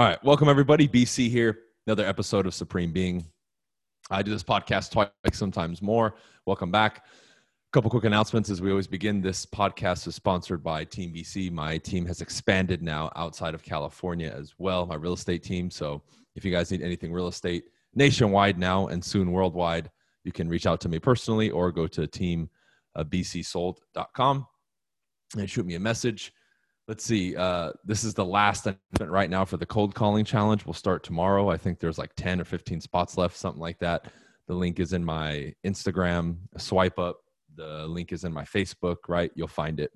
All right, welcome everybody. BC here, another episode of Supreme Being. I do this podcast twice, sometimes more. Welcome back. A couple quick announcements as we always begin. This podcast is sponsored by Team BC. My team has expanded now outside of California as well, my real estate team. So if you guys need anything real estate nationwide now and soon worldwide, you can reach out to me personally or go to teambcsold.com uh, and shoot me a message let's see uh, this is the last event right now for the cold calling challenge. We'll start tomorrow. I think there's like 10 or 15 spots left something like that. The link is in my instagram. Swipe up. The link is in my facebook right? You'll find it.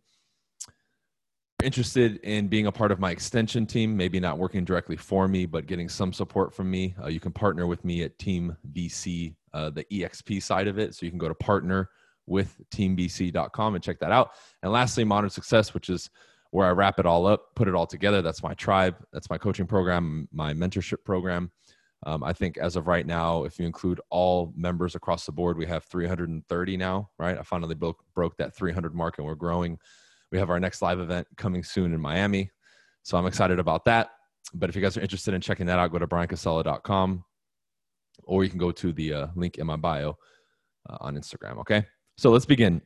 Interested in being a part of my extension team maybe not working directly for me but getting some support from me. Uh, you can partner with me at team bc uh, the exp side of it. So you can go to partner with teambc.com and check that out. And lastly modern success which is where I wrap it all up, put it all together. That's my tribe. That's my coaching program, my mentorship program. Um, I think as of right now, if you include all members across the board, we have 330 now, right? I finally broke, broke that 300 mark and we're growing. We have our next live event coming soon in Miami. So I'm excited about that. But if you guys are interested in checking that out, go to bryancasella.com or you can go to the uh, link in my bio uh, on Instagram. Okay. So let's begin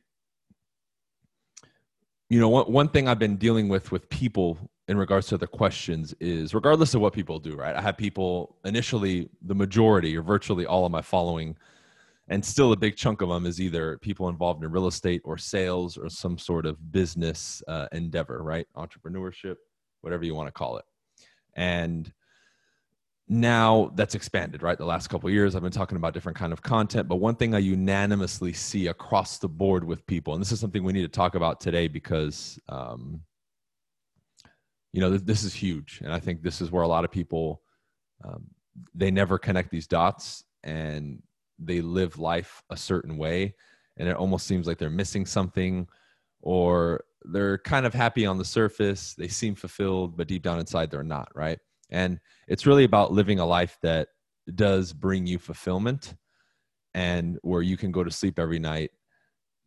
you know one, one thing i've been dealing with with people in regards to the questions is regardless of what people do right? I have people initially the majority or virtually all of my following and still a big chunk of them is either people involved in real estate or sales or some sort of business uh, endeavor right? Entrepreneurship whatever you want to call it. And now that's expanded right? The last couple years i've been talking about different kind of content but one thing i unanimously see across the board with people and this is something we need to talk about today because um, you know th- this is huge and i think this is where a lot of people um, they never connect these dots and they live life a certain way and it almost seems like they're missing something or they're kind of happy on the surface they seem fulfilled but deep down inside they're not right and it's really about living a life that does bring you fulfillment and where you can go to sleep every night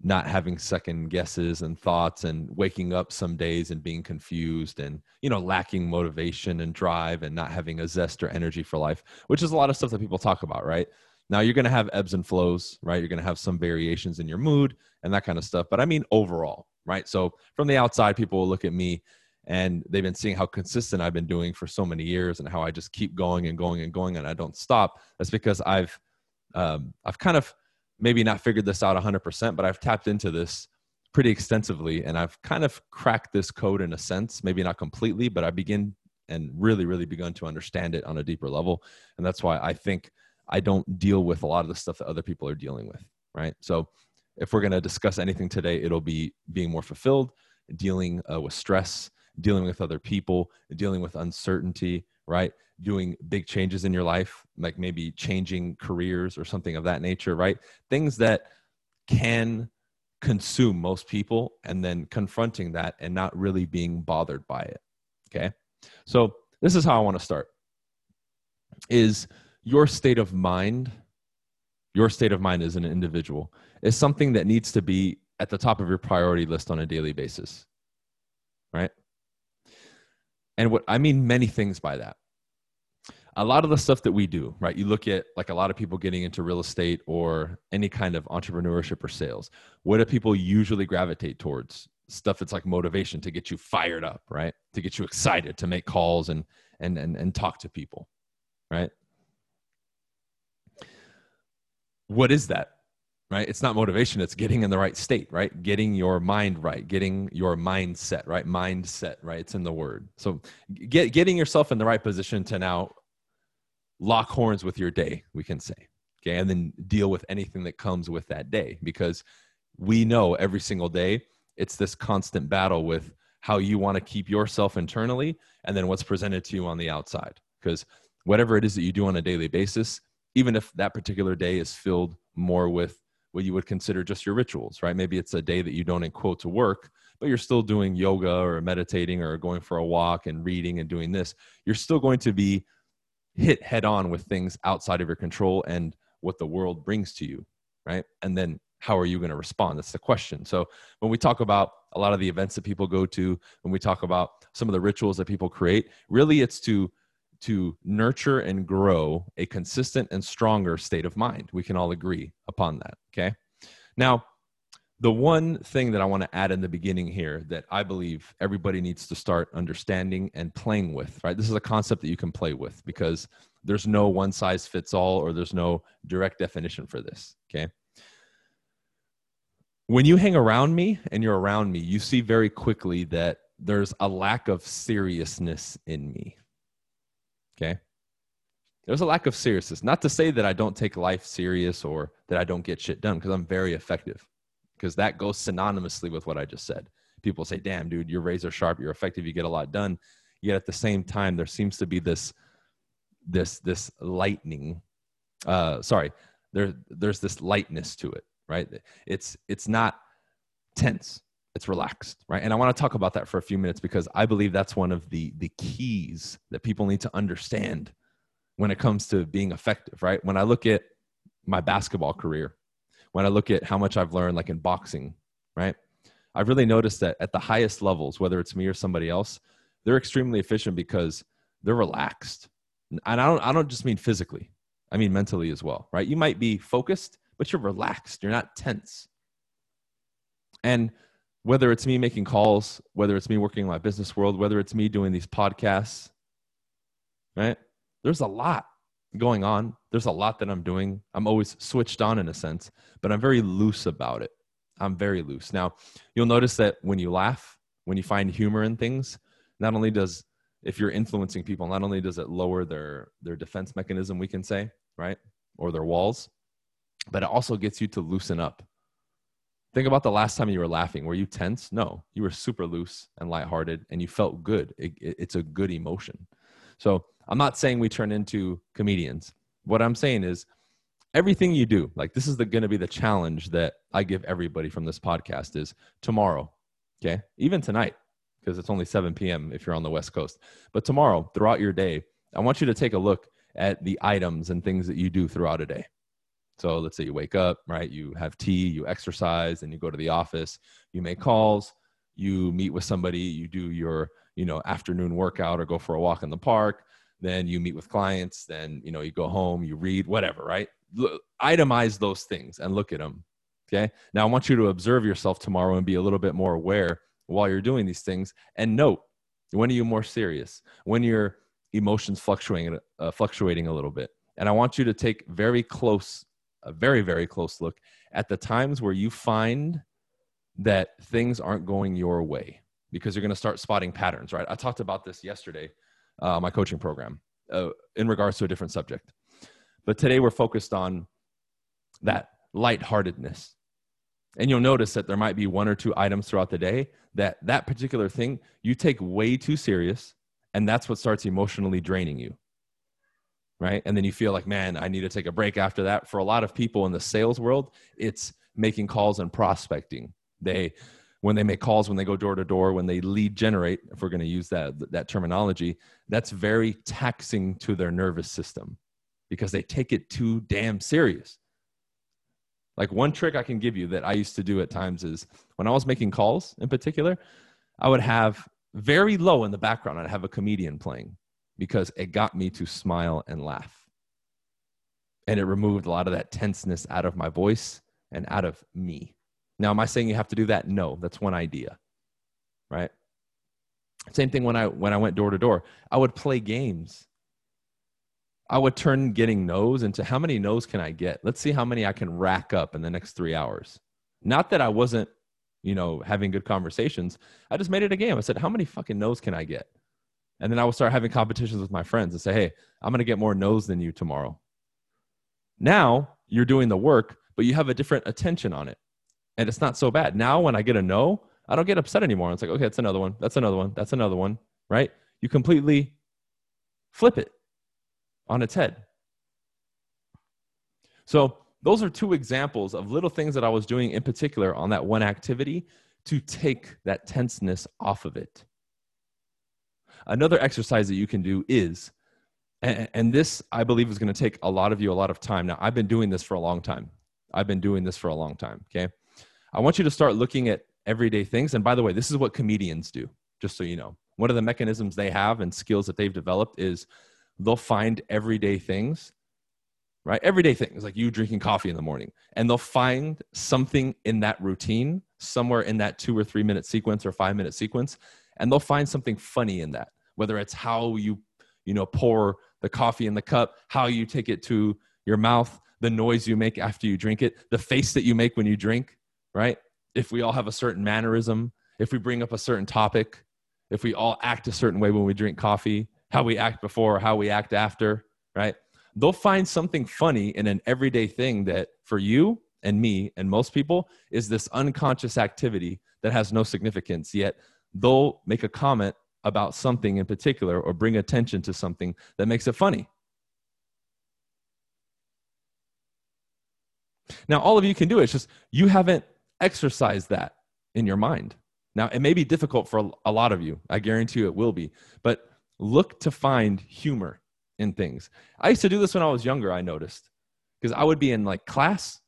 not having second guesses and thoughts and waking up some days and being confused and you know lacking motivation and drive and not having a zest or energy for life which is a lot of stuff that people talk about right? Now you're going to have ebbs and flows right? You're going to have some variations in your mood and that kind of stuff but i mean overall right? So from the outside people will look at me and they've been seeing how consistent I've been doing for so many years and how I just keep going and going and going and I don't stop. That's because I've um, I've kind of maybe not figured this out 100%, but I've tapped into this pretty extensively and I've kind of cracked this code in a sense, maybe not completely, but I begin and really, really begun to understand it on a deeper level. And that's why I think I don't deal with a lot of the stuff that other people are dealing with. Right. So if we're going to discuss anything today, it'll be being more fulfilled, dealing uh, with stress, dealing with other people, dealing with uncertainty, right? Doing big changes in your life, like maybe changing careers or something of that nature, right? Things that can consume most people and then confronting that and not really being bothered by it. Okay. So this is how I want to start is your state of mind, your state of mind as an individual is something that needs to be at the top of your priority list on a daily basis. Right? And what I mean many things by that. A lot of the stuff that we do, right? You look at like a lot of people getting into real estate or any kind of entrepreneurship or sales. What do people usually gravitate towards? Stuff that's like motivation to get you fired up, right? To get you excited to make calls and and and, and talk to people, right? What is that? Right? It's not motivation it's getting in the right state right? Getting your mind right getting your mindset right? Mindset right? It's in the word. So get, getting yourself in the right position to now lock horns with your day we can say okay? And then deal with anything that comes with that day because we know every single day it's this constant battle with how you want to keep yourself internally and then what's presented to you on the outside. Because whatever it is that you do on a daily basis even if that particular day is filled more with what you would consider just your rituals, right? Maybe it's a day that you don't in quote to work, but you're still doing yoga or meditating or going for a walk and reading and doing this. You're still going to be hit head on with things outside of your control and what the world brings to you, right? And then how are you going to respond? That's the question. So when we talk about a lot of the events that people go to, when we talk about some of the rituals that people create, really it's to to nurture and grow a consistent and stronger state of mind. We can all agree upon that. Okay. Now, the one thing that I want to add in the beginning here that I believe everybody needs to start understanding and playing with, right? This is a concept that you can play with because there's no one size fits all or there's no direct definition for this. Okay. When you hang around me and you're around me, you see very quickly that there's a lack of seriousness in me. Okay. There's a lack of seriousness. Not to say that I don't take life serious or that I don't get shit done because I'm very effective, because that goes synonymously with what I just said. People say, damn, dude, you're razor sharp, you're effective, you get a lot done. Yet at the same time, there seems to be this, this, this lightning. Uh, sorry, there, there's this lightness to it, right? It's, it's not tense it's relaxed right? And i want to talk about that for a few minutes because i believe that's one of the the keys that people need to understand when it comes to being effective right? When i look at my basketball career when i look at how much i've learned like in boxing right? I've really noticed that at the highest levels whether it's me or somebody else they're extremely efficient because they're relaxed. And i don't i don't just mean physically i mean mentally as well right? You might be focused but you're relaxed you're not tense. And whether it's me making calls, whether it's me working in my business world, whether it's me doing these podcasts, right? There's a lot going on. There's a lot that I'm doing. I'm always switched on in a sense, but I'm very loose about it. I'm very loose. Now, you'll notice that when you laugh, when you find humor in things, not only does if you're influencing people, not only does it lower their their defense mechanism, we can say, right? Or their walls, but it also gets you to loosen up Think about the last time you were laughing. Were you tense? No, you were super loose and lighthearted and you felt good. It, it, it's a good emotion. So I'm not saying we turn into comedians. What I'm saying is everything you do, like this is going to be the challenge that I give everybody from this podcast is tomorrow. Okay. Even tonight, because it's only 7 p.m. if you're on the West Coast. But tomorrow, throughout your day, I want you to take a look at the items and things that you do throughout a day. So let's say you wake up, right? You have tea, you exercise, and you go to the office, you make calls, you meet with somebody, you do your, you know, afternoon workout or go for a walk in the park, then you meet with clients, then, you know, you go home, you read, whatever, right? Itemize those things and look at them. Okay. Now I want you to observe yourself tomorrow and be a little bit more aware while you're doing these things and note when are you more serious? When your emotions fluctuating, uh, fluctuating a little bit. And I want you to take very close a very, very close look at the times where you find that things aren't going your way because you're going to start spotting patterns, right? I talked about this yesterday, uh, my coaching program, uh, in regards to a different subject. But today we're focused on that lightheartedness. And you'll notice that there might be one or two items throughout the day that that particular thing you take way too serious, and that's what starts emotionally draining you right? And then you feel like, man, I need to take a break after that. For a lot of people in the sales world, it's making calls and prospecting. They when they make calls, when they go door to door, when they lead generate, if we're going to use that that terminology, that's very taxing to their nervous system because they take it too damn serious. Like one trick I can give you that I used to do at times is when I was making calls in particular, I would have very low in the background, I'd have a comedian playing because it got me to smile and laugh. And it removed a lot of that tenseness out of my voice and out of me. Now, am I saying you have to do that? No, that's one idea, right? Same thing when I when I went door to door. I would play games. I would turn getting no's into how many no's can I get? Let's see how many I can rack up in the next three hours. Not that I wasn't, you know, having good conversations. I just made it a game. I said, how many fucking no's can I get? And then I will start having competitions with my friends and say, hey, I'm going to get more no's than you tomorrow. Now you're doing the work, but you have a different attention on it. And it's not so bad. Now when I get a no, I don't get upset anymore. It's like, okay, that's another one. That's another one. That's another one. Right? You completely flip it on its head. So those are two examples of little things that I was doing in particular on that one activity to take that tenseness off of it. Another exercise that you can do is, and, and this I believe is going to take a lot of you a lot of time. Now, I've been doing this for a long time. I've been doing this for a long time. Okay. I want you to start looking at everyday things. And by the way, this is what comedians do, just so you know. One of the mechanisms they have and skills that they've developed is they'll find everyday things, right? Everyday things like you drinking coffee in the morning, and they'll find something in that routine, somewhere in that two or three minute sequence or five minute sequence, and they'll find something funny in that, whether it's how you, you know, pour the coffee in the cup, how you take it to your mouth, the noise you make after you drink it, the face that you make when you drink, right? If we all have a certain mannerism, if we bring up a certain topic, if we all act a certain way when we drink coffee, how we act before, how we act after, right? They'll find something funny in an everyday thing that for you and me and most people is this unconscious activity that has no significance, yet they'll make a comment about something in particular or bring attention to something that makes it funny. Now, all of you can do it. It's just you haven't exercised that in your mind. Now, it may be difficult for a lot of you. I guarantee you it will be. But look to find humor in things. I used to do this when I was younger, I noticed, because I would be in like class.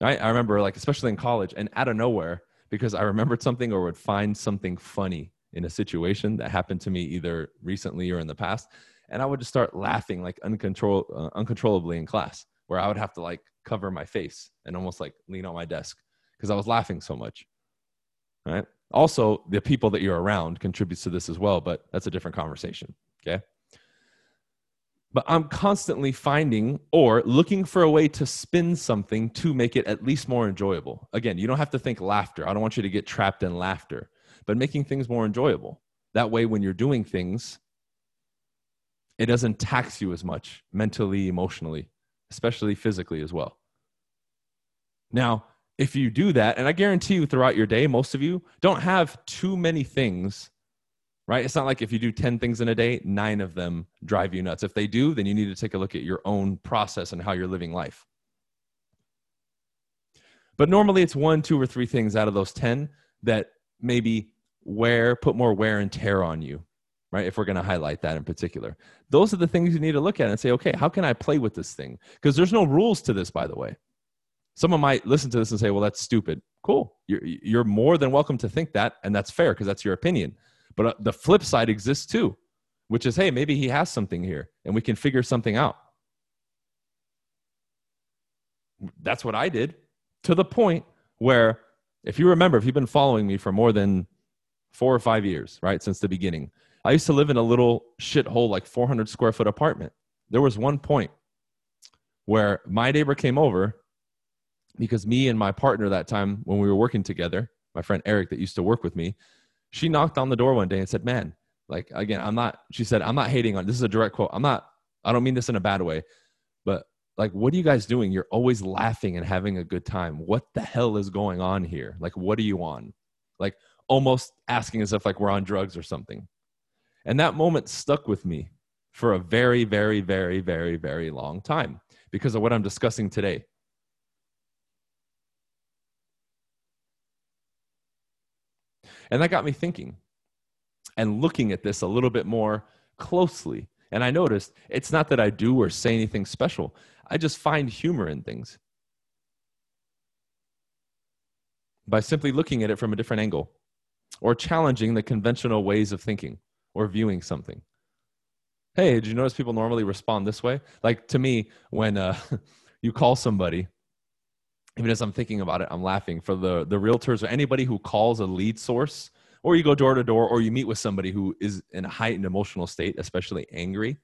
Right? I remember, like, especially in college, and out of nowhere, because I remembered something or would find something funny in a situation that happened to me either recently or in the past. And I would just start laughing like uncontrol- uh, uncontrollably in class, where I would have to like cover my face and almost like lean on my desk because I was laughing so much. Right. Also, the people that you're around contributes to this as well, but that's a different conversation. Okay. But I'm constantly finding or looking for a way to spin something to make it at least more enjoyable. Again, you don't have to think laughter. I don't want you to get trapped in laughter, but making things more enjoyable. That way, when you're doing things, it doesn't tax you as much mentally, emotionally, especially physically as well. Now, if you do that, and I guarantee you throughout your day, most of you don't have too many things, right? It's not like if you do 10 things in a day, nine of them drive you nuts. If they do, then you need to take a look at your own process and how you're living life. But normally it's one, two, or three things out of those 10 that maybe wear, put more wear and tear on you, right? If we're going to highlight that in particular. Those are the things you need to look at and say, okay, how can I play with this thing? Because there's no rules to this, by the way. Someone might listen to this and say, well, that's stupid. Cool. You're, you're more than welcome to think that, and that's fair because that's your opinion. But uh, the flip side exists too, which is, hey, maybe he has something here and we can figure something out. That's what I did to the point where, if you remember, if you've been following me for more than four or five years, right, since the beginning, I used to live in a little shithole, like 400 square foot apartment. There was one point where my neighbor came over because me and my partner that time when we were working together, my friend Eric that used to work with me, she knocked on the door one day and said, "Man, like again, I'm not." She said, "I'm not hating on. This is a direct quote. I'm not. I don't mean this in a bad way, but like, what are you guys doing? You're always laughing and having a good time. What the hell is going on here? Like, what are you on? Like, almost asking as if like we're on drugs or something." And that moment stuck with me for a very, very, very, very, very long time because of what I'm discussing today. And that got me thinking and looking at this a little bit more closely. And I noticed it's not that I do or say anything special, I just find humor in things by simply looking at it from a different angle or challenging the conventional ways of thinking or viewing something. Hey, did you notice people normally respond this way? Like to me, when uh, you call somebody even as I'm thinking about it, I'm laughing for the the realtors or anybody who calls a lead source, or you go door to door, or you meet with somebody who is in a heightened emotional state, especially angry,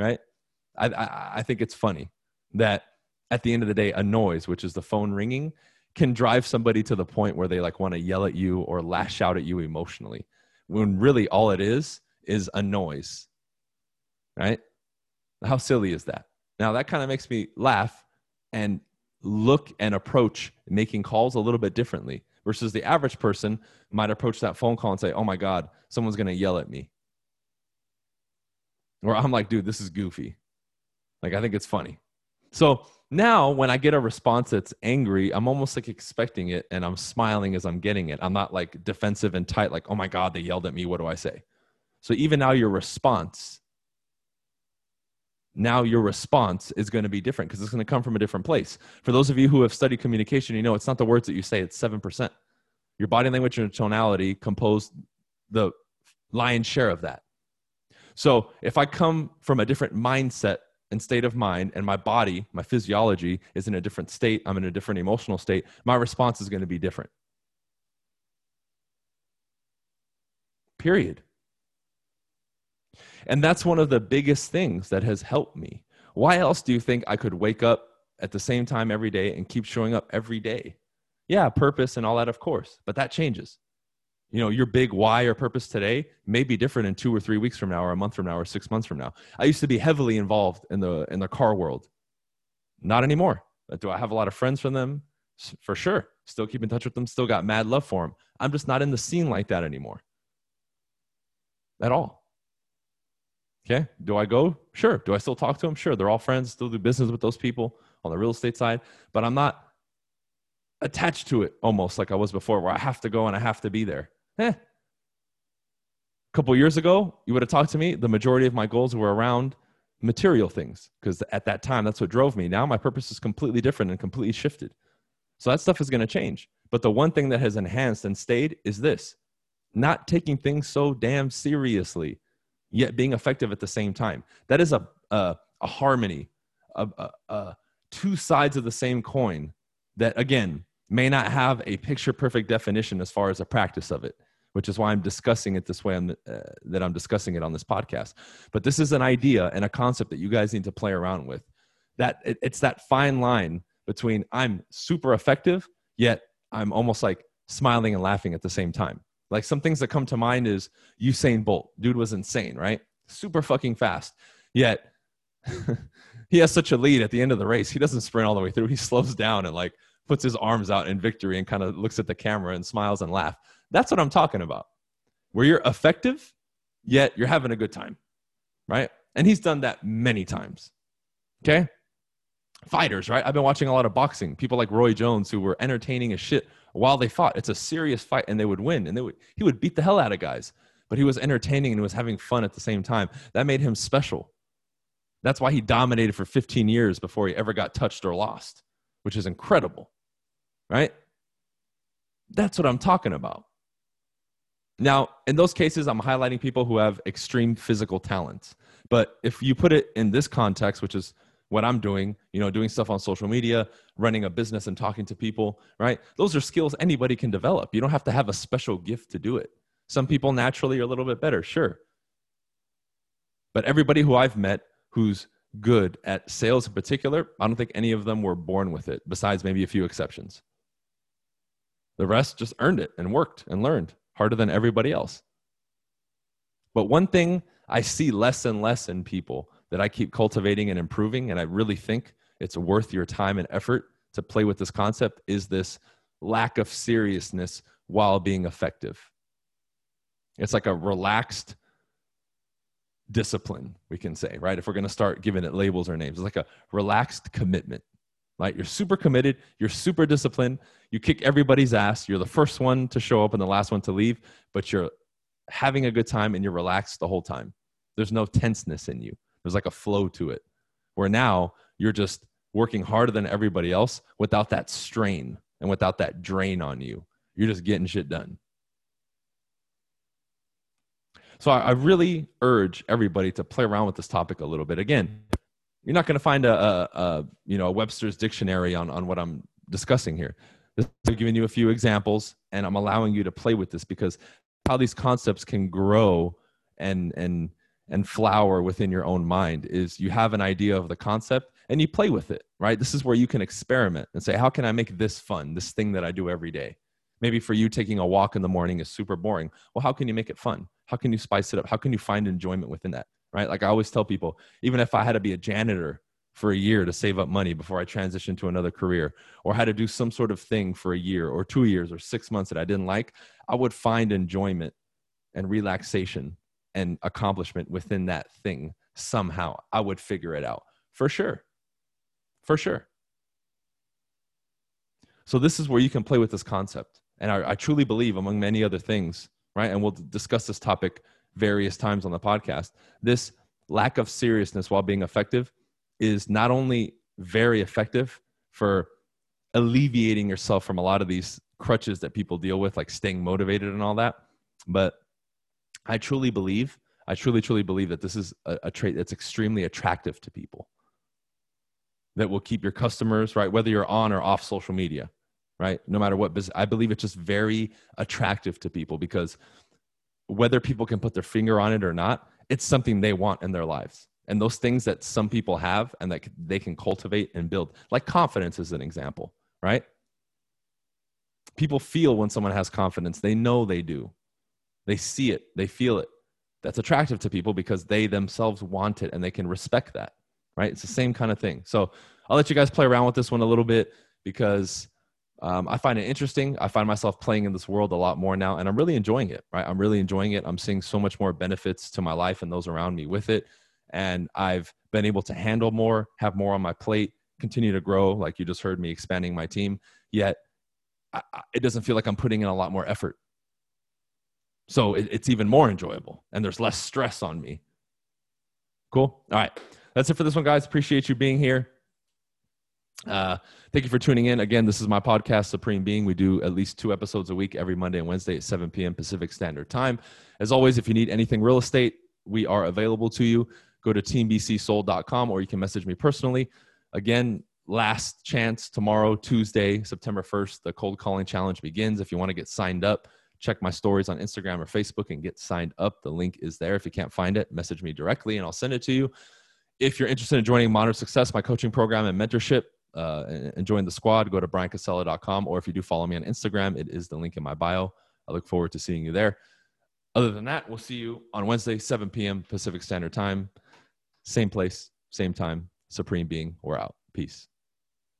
right? I, I, I think it's funny that at the end of the day, a noise, which is the phone ringing, can drive somebody to the point where they like want to yell at you or lash out at you emotionally, when really all it is is a noise, right? How silly is that? Now that kind of makes me laugh and look and approach making calls a little bit differently versus the average person might approach that phone call and say, Oh my God, someone's going to yell at me. Or I'm like, dude, this is goofy. Like, I think it's funny. So now when I get a response that's angry, I'm almost like expecting it and I'm smiling as I'm getting it. I'm not like defensive and tight, like, oh my God, they yelled at me. What do I say? So even now, your response now your response is going to be different because it's going to come from a different place. For those of you who have studied communication, you know it's not the words that you say, it's 7%. Your body language and tonality compose the lion's share of that. So if I come from a different mindset and state of mind, and my body, my physiology is in a different state, I'm in a different emotional state, my response is going to be different. Period. And that's one of the biggest things that has helped me. Why else do you think I could wake up at the same time every day and keep showing up every day? Yeah, purpose and all that, of course, but that changes. You know, your big why or purpose today may be different in two or three weeks from now, or a month from now, or six months from now. I used to be heavily involved in the in the car world. Not anymore. Do I have a lot of friends from them? For sure. Still keep in touch with them. Still got mad love for them. I'm just not in the scene like that anymore. At all. Okay. Do I go? Sure. Do I still talk to them? Sure. They're all friends. Still do business with those people on the real estate side, but I'm not attached to it almost like I was before, where I have to go and I have to be there. Eh. A couple years ago, you would have talked to me. The majority of my goals were around material things because at that time, that's what drove me. Now my purpose is completely different and completely shifted. So that stuff is going to change. But the one thing that has enhanced and stayed is this not taking things so damn seriously, yet being effective at the same time. That is a, a, a harmony, a, a, a two sides of the same coin that, again, may not have a picture perfect definition as far as a practice of it which is why I'm discussing it this way uh, that I'm discussing it on this podcast. But this is an idea and a concept that you guys need to play around with. That it, it's that fine line between I'm super effective, yet I'm almost like smiling and laughing at the same time. Like some things that come to mind is Usain Bolt. Dude was insane, right? Super fucking fast. Yet he has such a lead at the end of the race. He doesn't sprint all the way through. He slows down and like puts his arms out in victory and kind of looks at the camera and smiles and laughs. That's what I'm talking about. Where you're effective, yet you're having a good time, right? And he's done that many times. Okay? Fighters, right? I've been watching a lot of boxing. People like Roy Jones who were entertaining as shit while they fought. It's a serious fight and they would win and they would he would beat the hell out of guys. But he was entertaining and was having fun at the same time. That made him special. That's why he dominated for 15 years before he ever got touched or lost, which is incredible. Right? That's what I'm talking about. Now, in those cases, I'm highlighting people who have extreme physical talents. But if you put it in this context, which is what I'm doing, you know, doing stuff on social media, running a business and talking to people, right? Those are skills anybody can develop. You don't have to have a special gift to do it. Some people naturally are a little bit better, sure. But everybody who I've met who's good at sales in particular, I don't think any of them were born with it, besides maybe a few exceptions. The rest just earned it and worked and learned harder than everybody else. But one thing I see less and less in people that I keep cultivating and improving, and I really think it's worth your time and effort to play with this concept, is this lack of seriousness while being effective. It's like a relaxed discipline, we can say, right? If we're going to start giving it labels or names, it's like a relaxed commitment. Right? You're super committed, you're super disciplined, you kick everybody's ass, you're the first one to show up and the last one to leave, but you're having a good time and you're relaxed the whole time. There's no tenseness in you. There's like a flow to it. Where now you're just working harder than everybody else without that strain and without that drain on you. You're just getting shit done. So I, really urge everybody to play around with this topic a little bit. Again, you're not going to find a, a, a, you know a Webster's dictionary on on what I'm discussing here. I'm giving you a few examples, and I'm allowing you to play with this because how these concepts can grow and and and flower within your own mind is you have an idea of the concept and you play with it, right? This is where you can experiment and say, how can I make this fun? This thing that I do every day. Maybe for you, taking a walk in the morning is super boring. Well, how can you make it fun? How can you spice it up? How can you find enjoyment within that? Right? Like I always tell people, even if I had to be a janitor for a year to save up money before I transitioned to another career, or had to do some sort of thing for a year or two years or six months that I didn't like, I would find enjoyment and relaxation and accomplishment within that thing somehow. I would figure it out for sure. For sure. So, this is where you can play with this concept. And I, I truly believe, among many other things, right? And we'll discuss this topic various times on the podcast. This lack of seriousness while being effective is not only very effective for alleviating yourself from a lot of these crutches that people deal with, like staying motivated and all that, but I truly believe I truly, truly believe that this is a, a trait that's extremely attractive to people that will keep your customers, right? Whether you're on or off social media, right? No matter what business, I believe it's just very attractive to people because whether people can put their finger on it or not, it's something they want in their lives. And those things that some people have and that they can cultivate and build, like confidence is an example, right? People feel when someone has confidence, they know they do. They see it, they feel it. That's attractive to people because they themselves want it and they can respect that, right? It's the same kind of thing. So I'll let you guys play around with this one a little bit because um, I find it interesting. I find myself playing in this world a lot more now, and I'm really enjoying it. Right, I'm really enjoying it. I'm seeing so much more benefits to my life and those around me with it, and I've been able to handle more, have more on my plate, continue to grow. Like you just heard me expanding my team. Yet, I, it doesn't feel like I'm putting in a lot more effort. So it, it's even more enjoyable, and there's less stress on me. Cool. All right, that's it for this one, guys. Appreciate you being here. Uh, thank you for tuning in. Again, this is my podcast, Supreme Being. We do at least two episodes a week every Monday and Wednesday at 7 p.m. Pacific Standard Time. As always, if you need anything real estate, we are available to you. Go to teambcsold.com or you can message me personally. Again, last chance tomorrow, Tuesday, September 1st, the cold calling challenge begins. If you want to get signed up, check my stories on Instagram or Facebook and get signed up. The link is there. If you can't find it, message me directly and I'll send it to you. If you're interested in joining Modern Success, my coaching program and mentorship, uh, and join the squad, go to bryancasella.com. Or if you do follow me on Instagram, it is the link in my bio. I look forward to seeing you there. Other than that, we'll see you on Wednesday, 7 p.m. Pacific Standard Time. Same place, same time. Supreme Being, we're out. Peace.